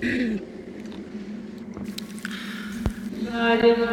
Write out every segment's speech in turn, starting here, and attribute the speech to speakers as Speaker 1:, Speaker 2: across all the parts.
Speaker 1: Night in the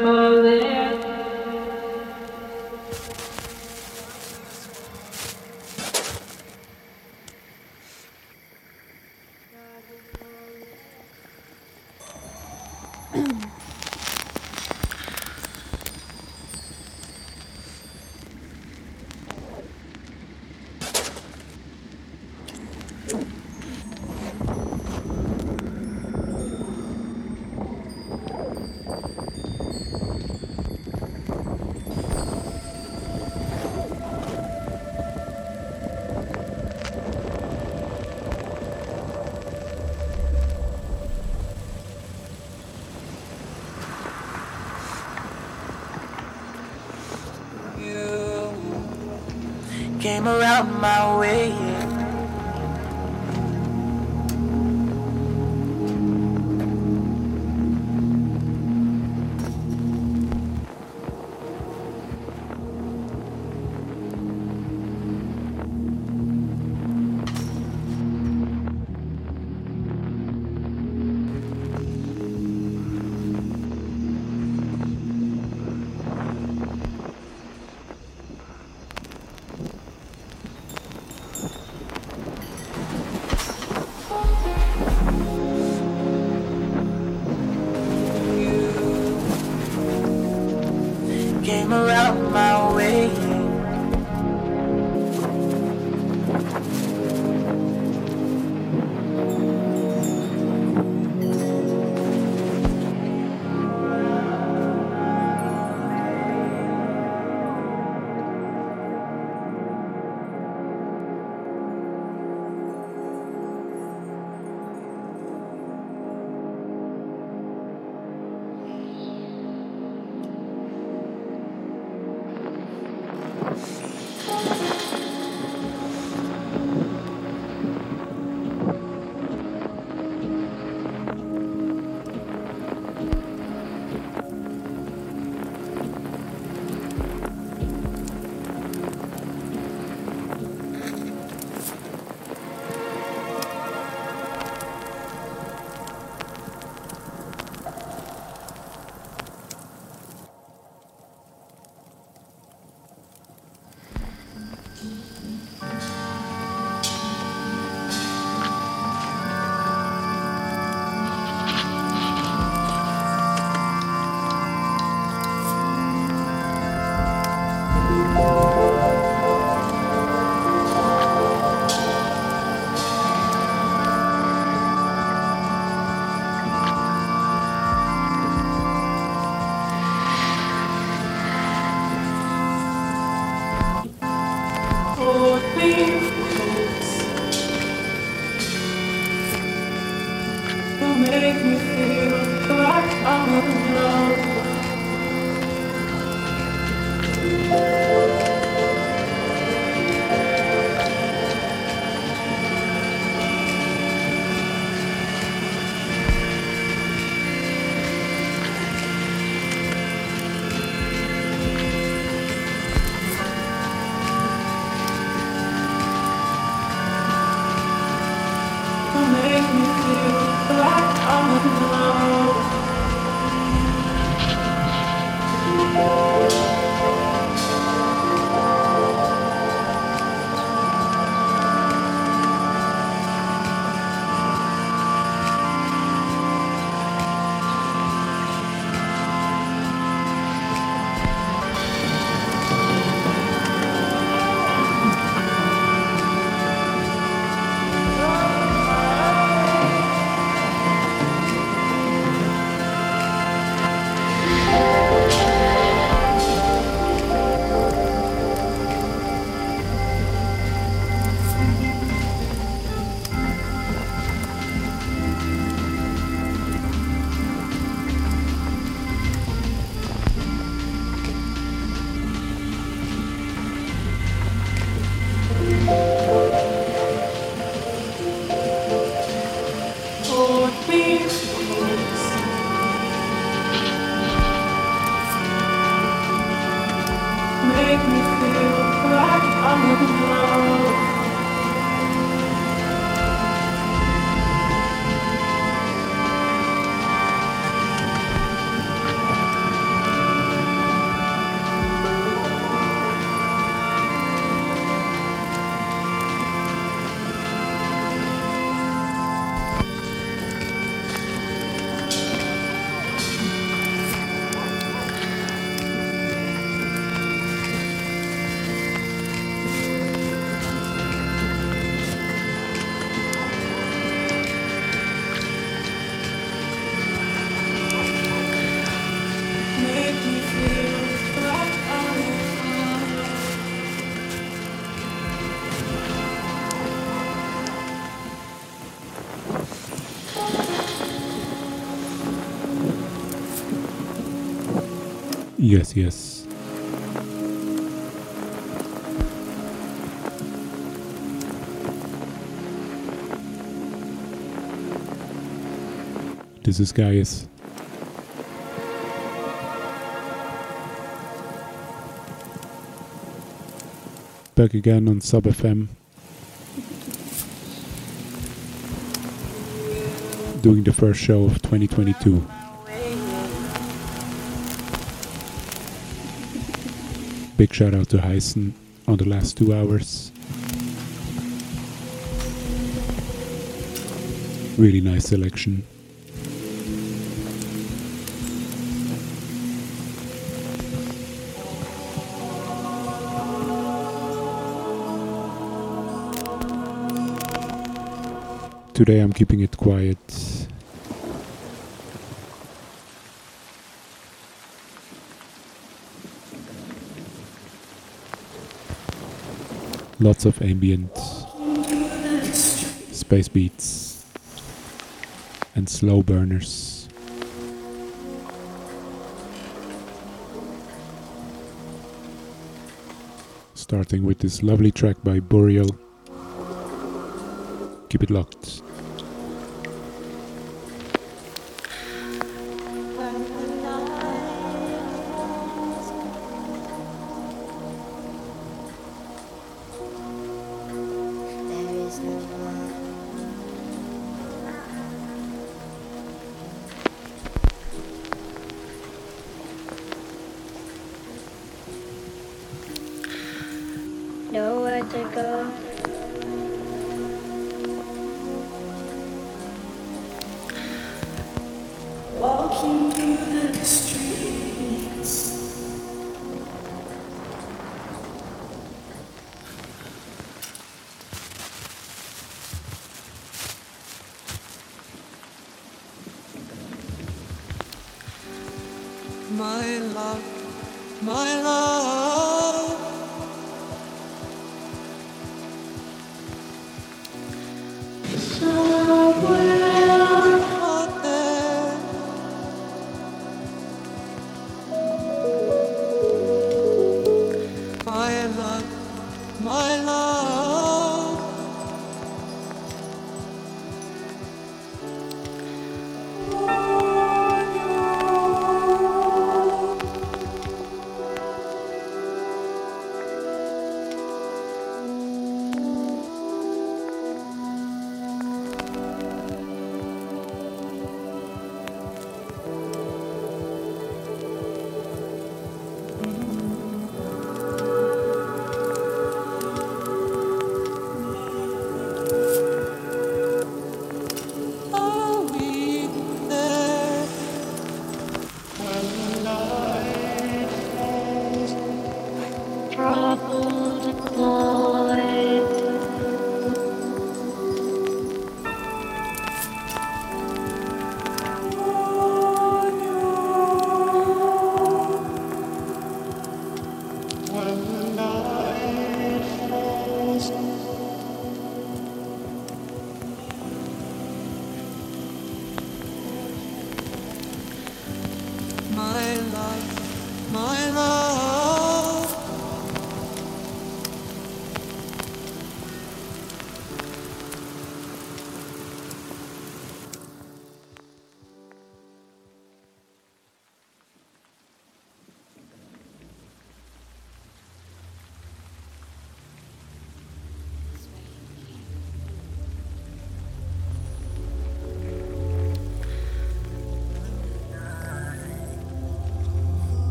Speaker 1: came around my way.
Speaker 2: Yes, yes. This is Guyus. Back again on Sub FM. Doing the first show of 2022. Big shout out to Heisen on the last two hours. Really nice selection. Today I'm keeping it quiet. Lots of ambient space beats and slow burners. Starting with this lovely track by Boreal. Keep it locked.
Speaker 3: Nowhere to go.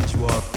Speaker 4: What you are.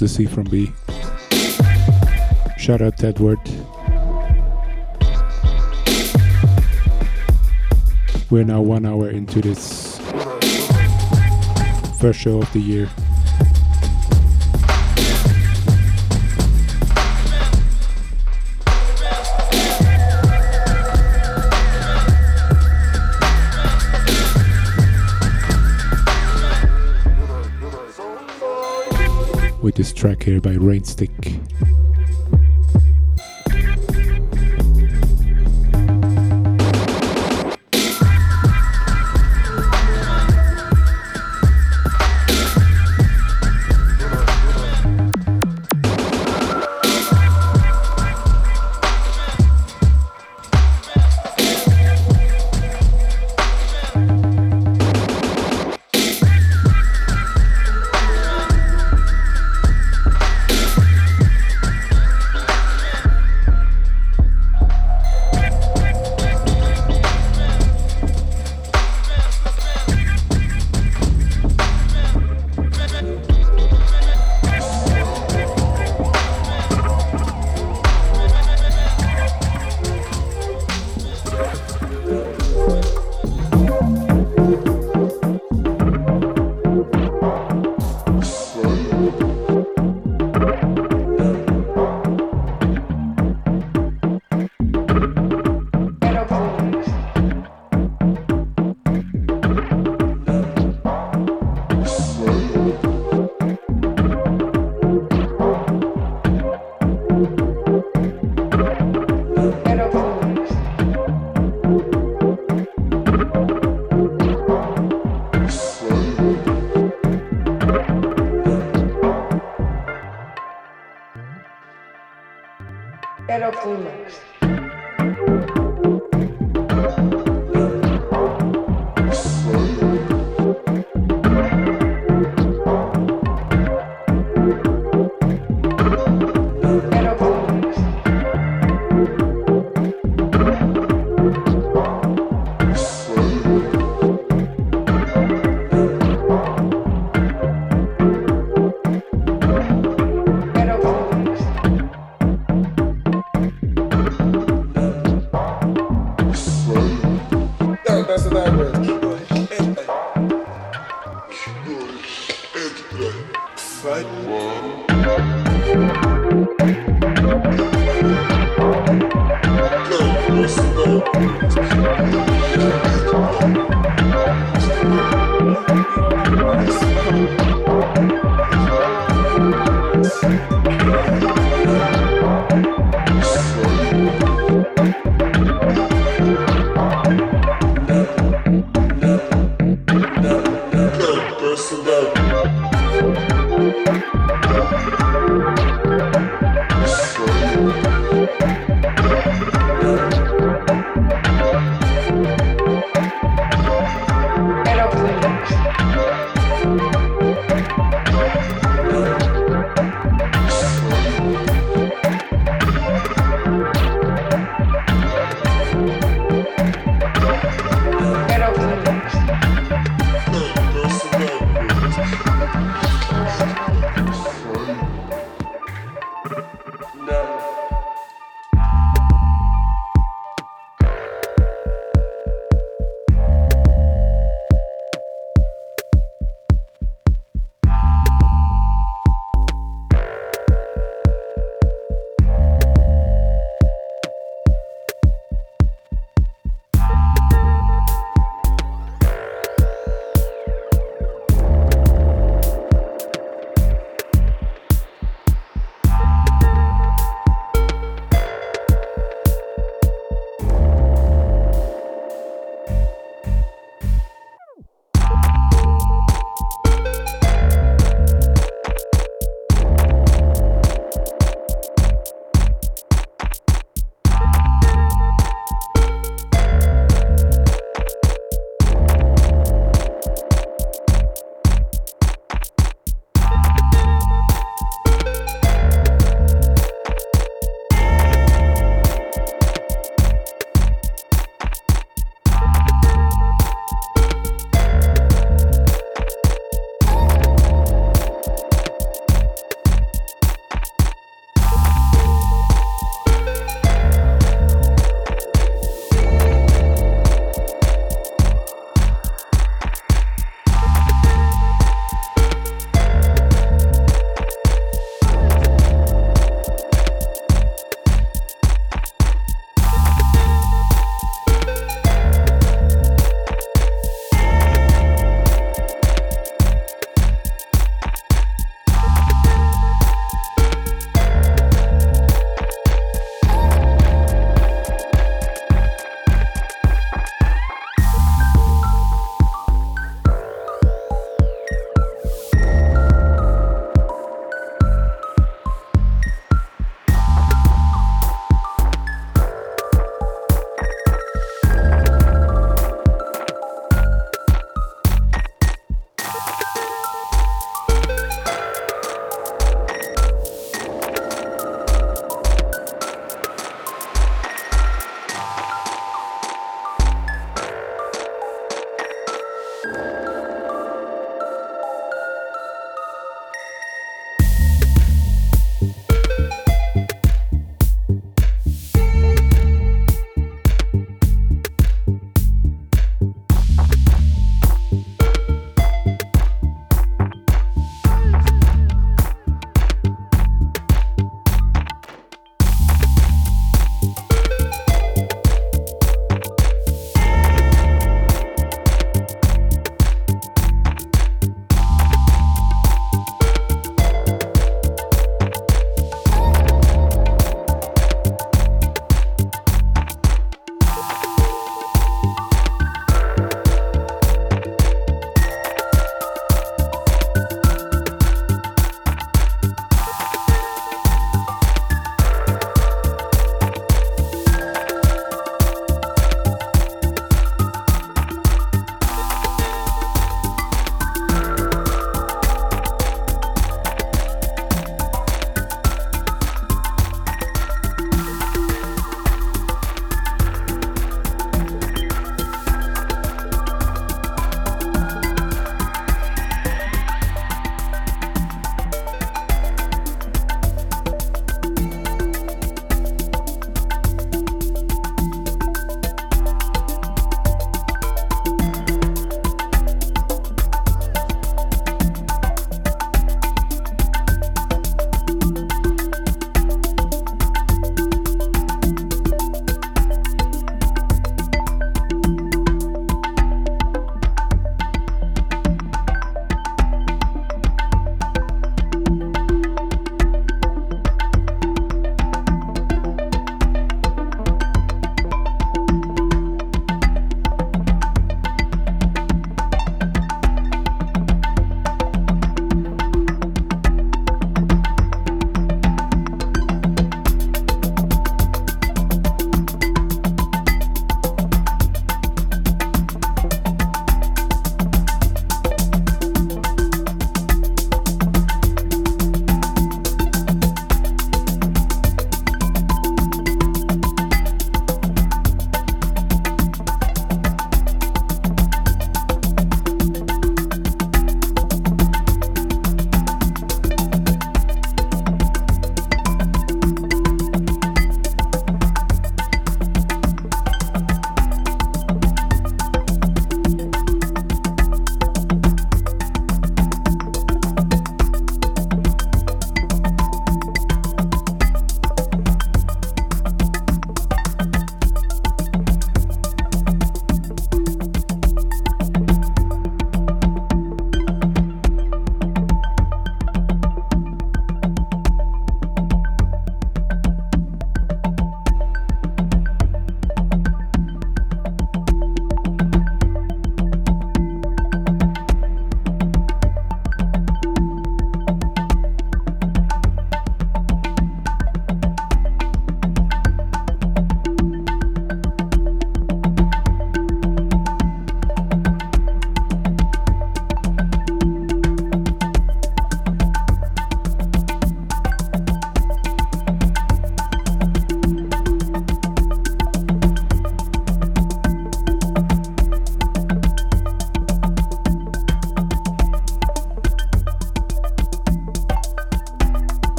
Speaker 2: To C from B. Shout out to Edward. We're now one hour into this first show of the year. Track here by Rainstick.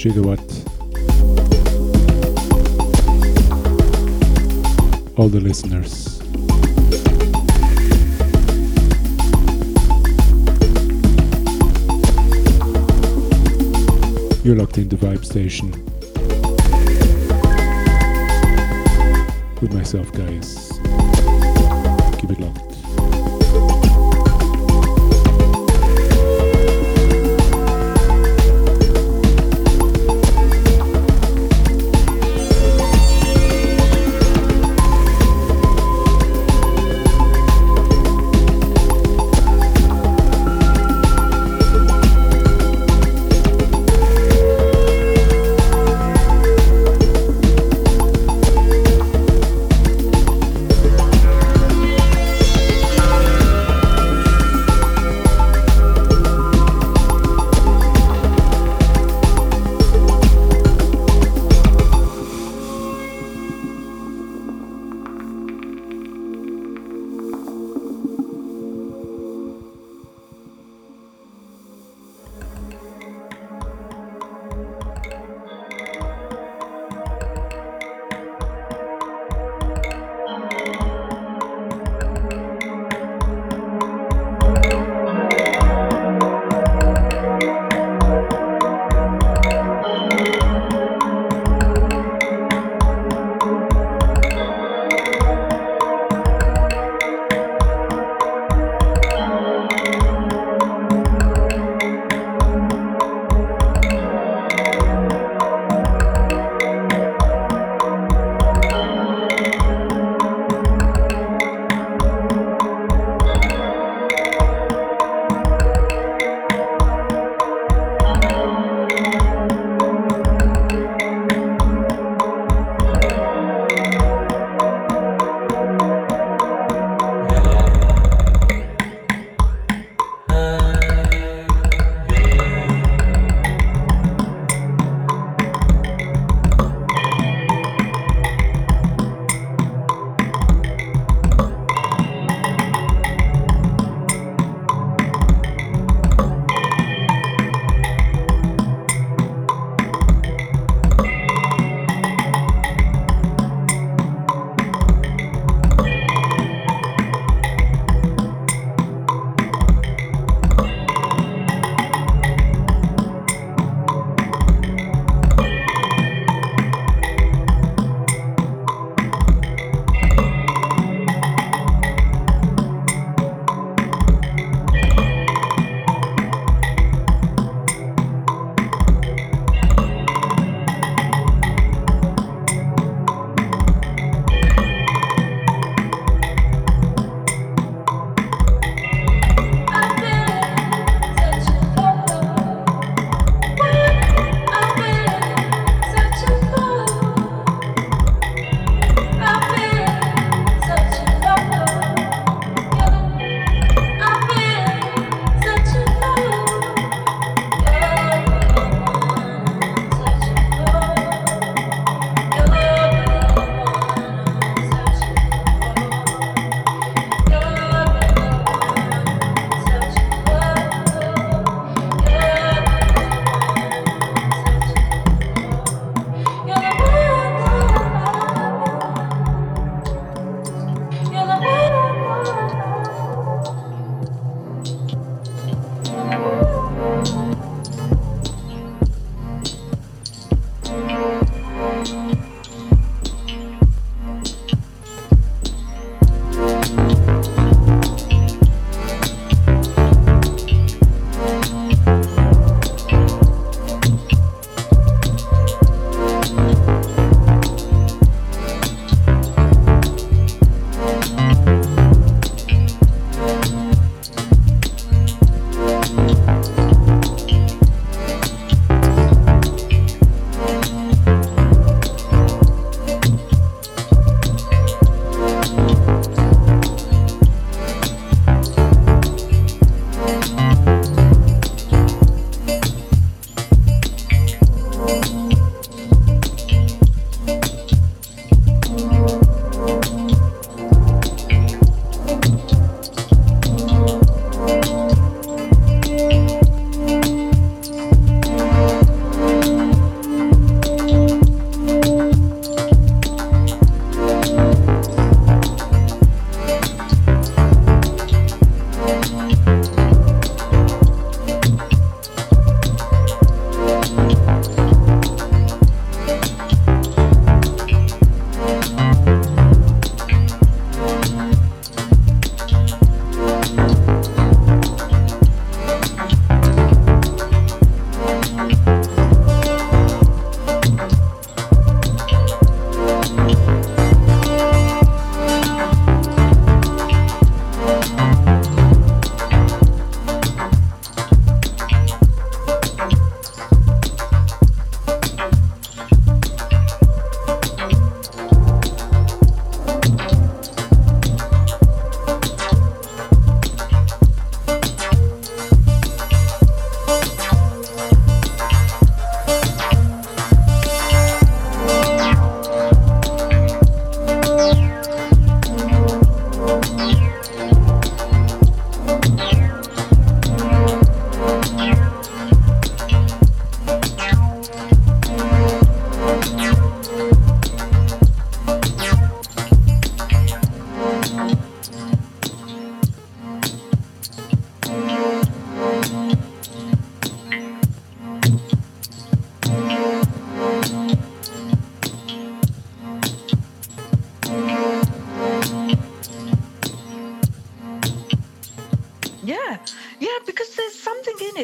Speaker 2: Gigawatt. All the listeners. You're locked in the Vibe Station. With myself, Guyus. Keep it locked.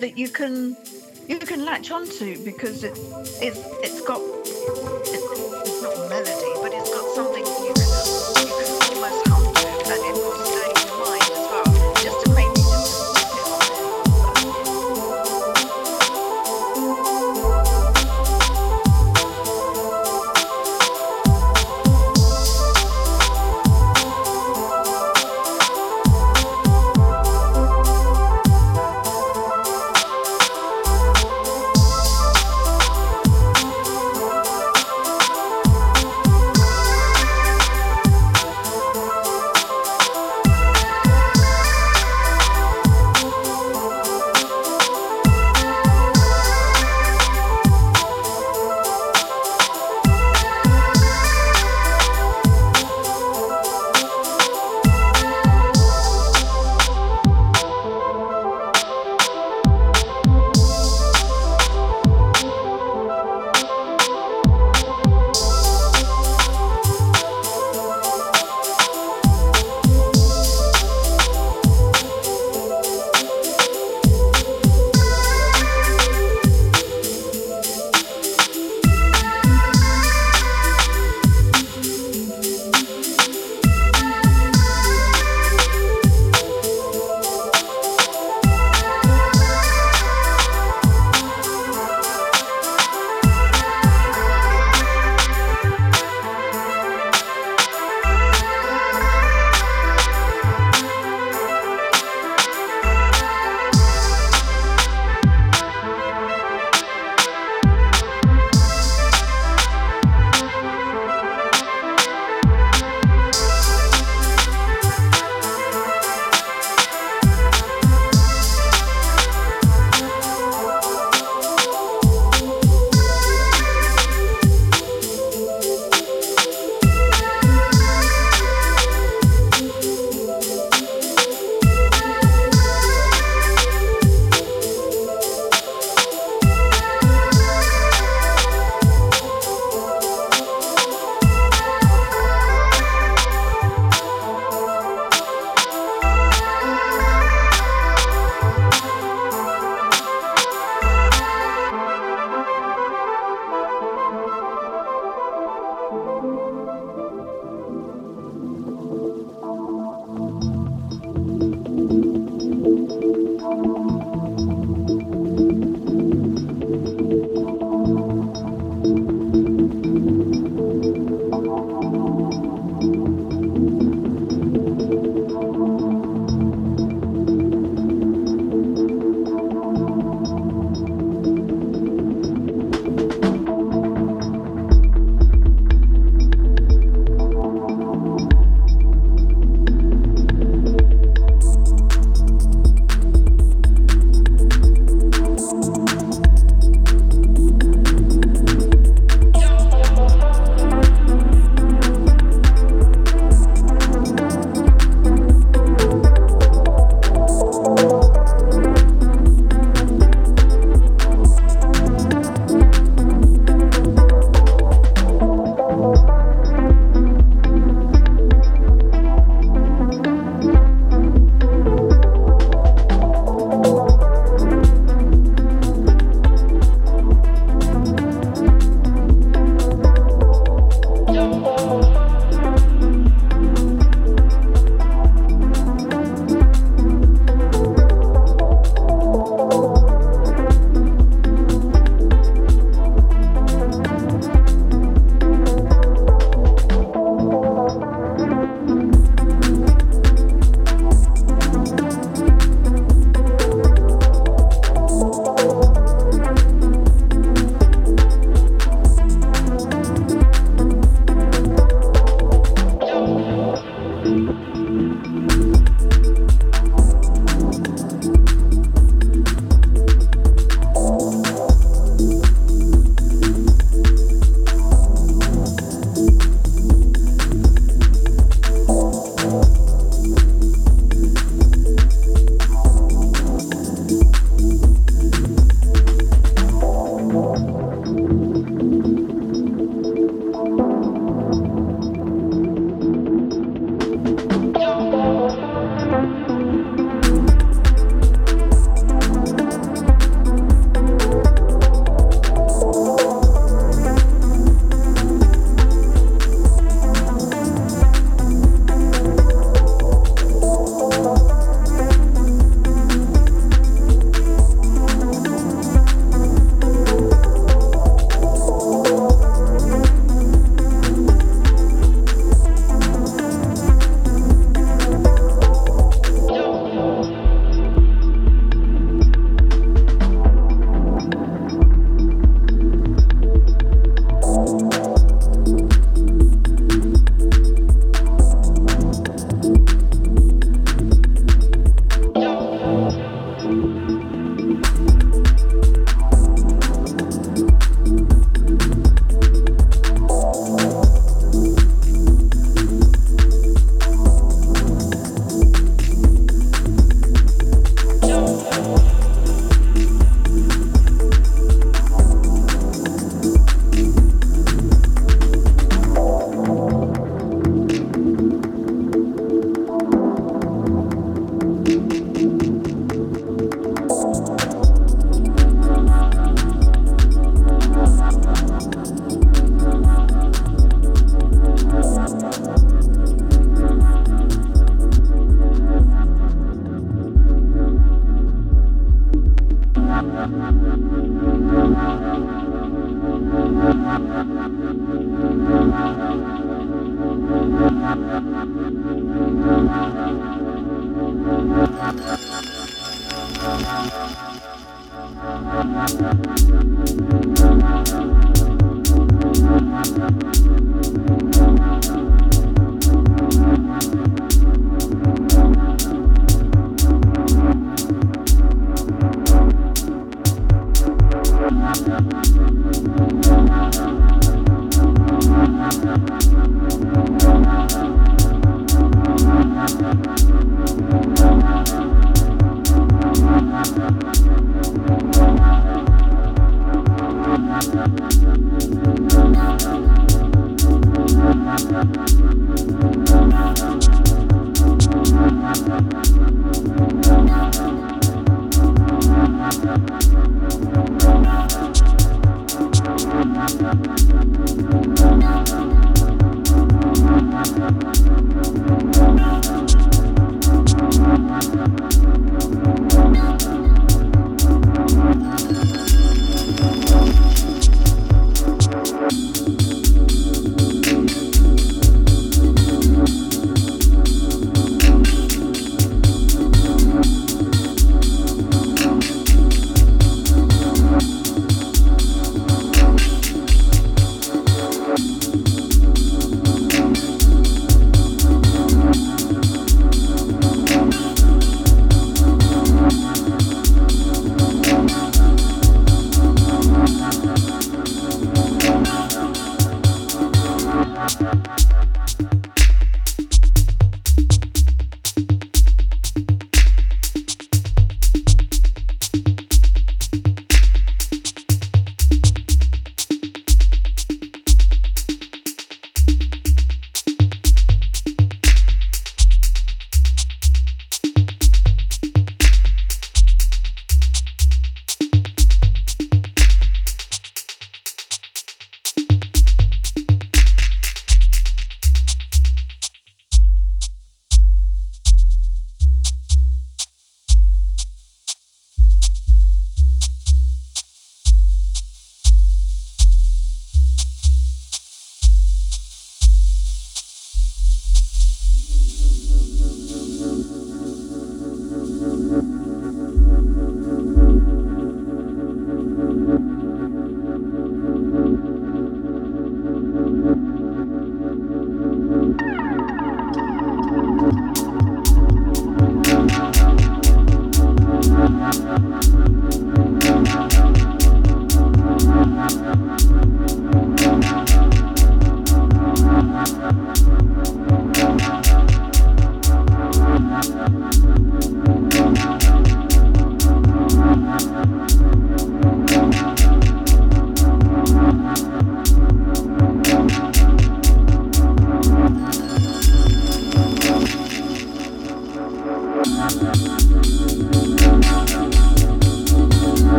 Speaker 5: that you can you can latch onto because it, it's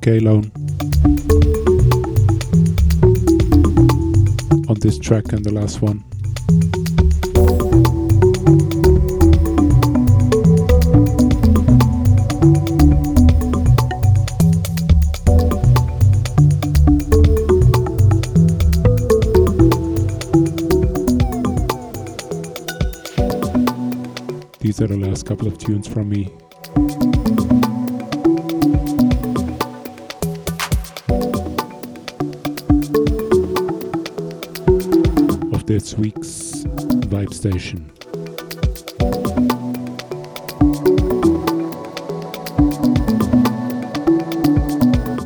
Speaker 5: 12k loan on
Speaker 2: this track and the last one. These are the last couple of tunes from me Station.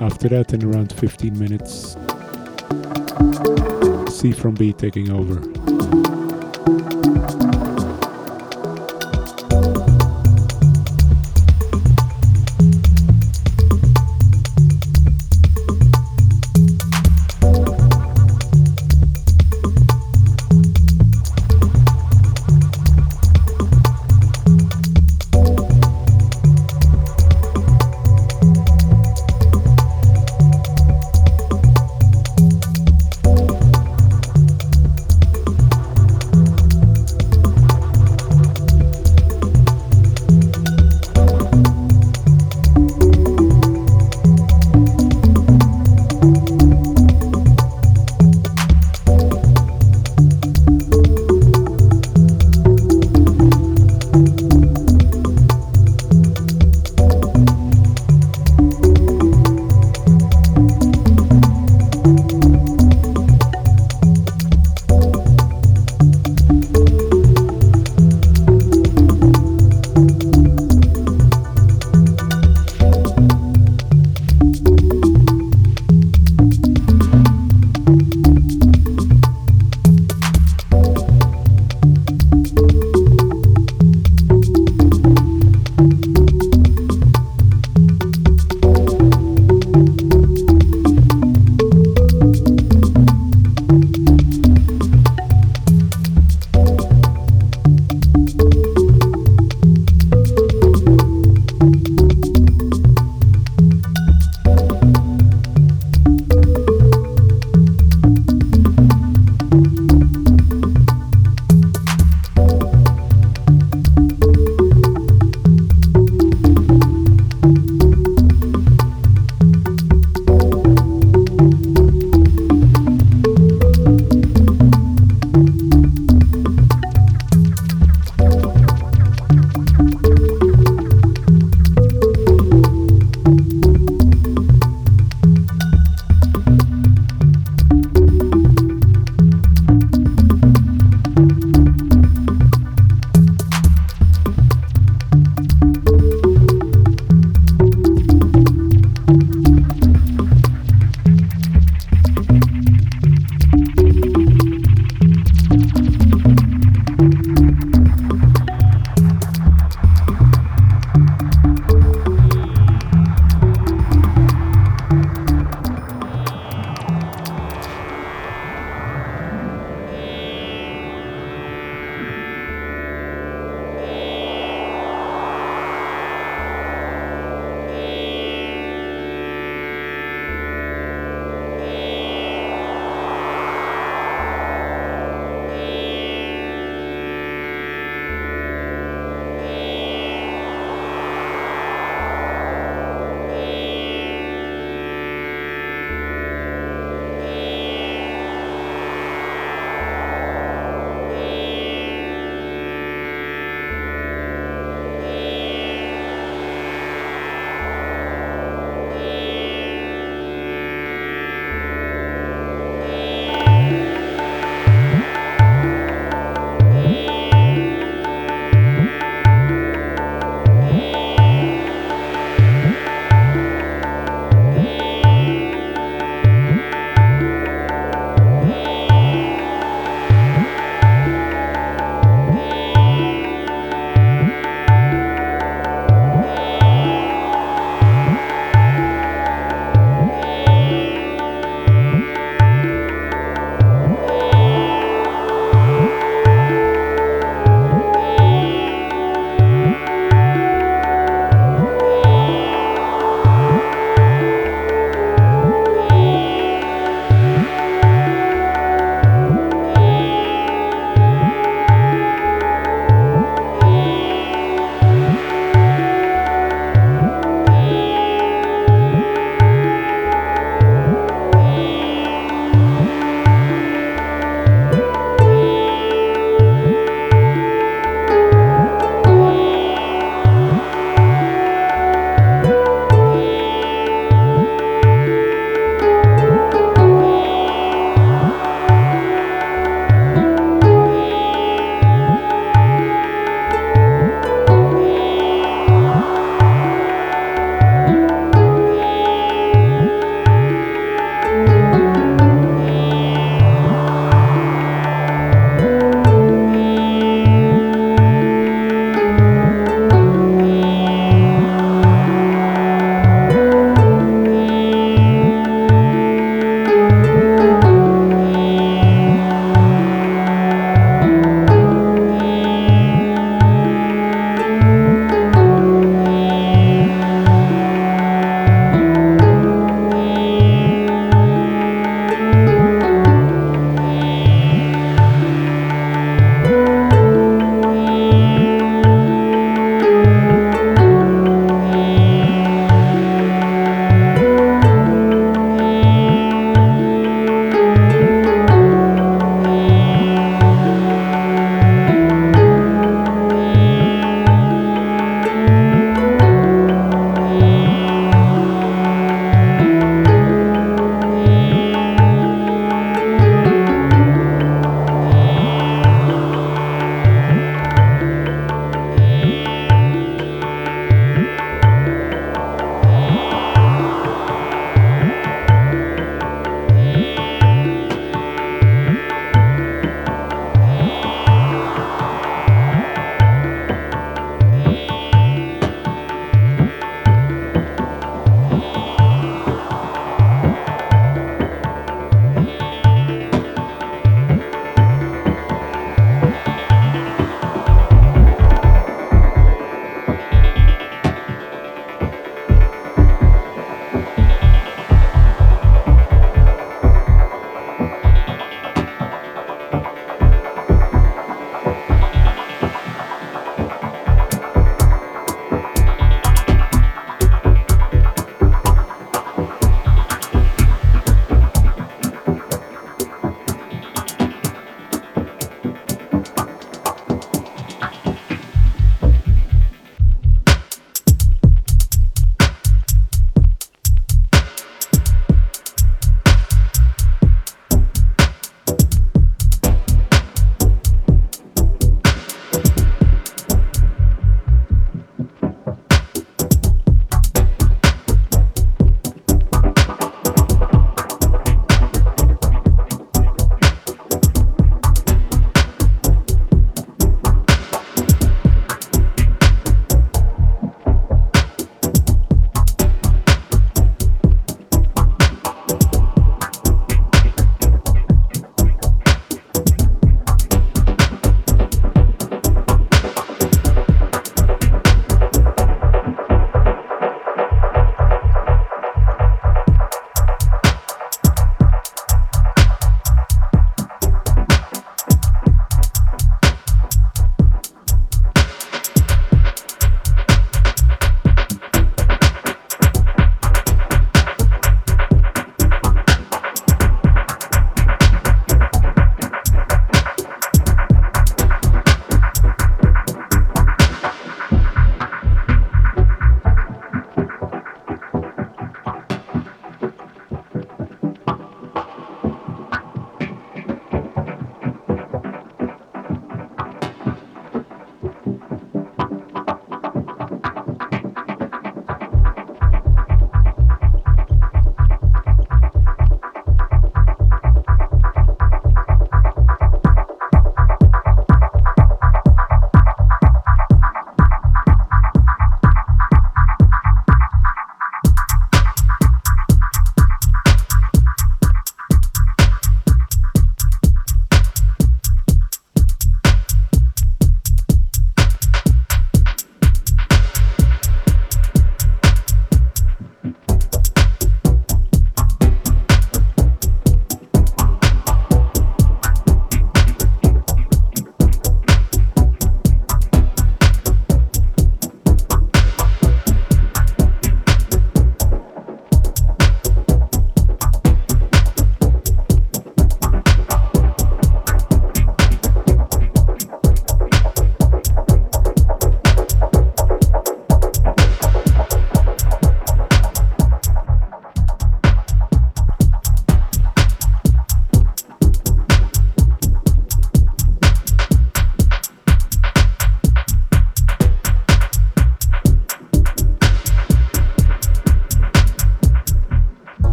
Speaker 2: After that, in around 15 minutes, C from B taking over.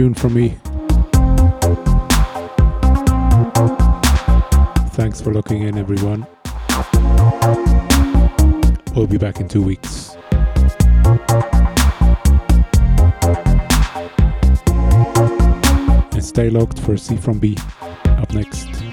Speaker 2: Tune from me. Thanks for looking in, everyone. We'll be back in two weeks. And stay locked for C from B up next.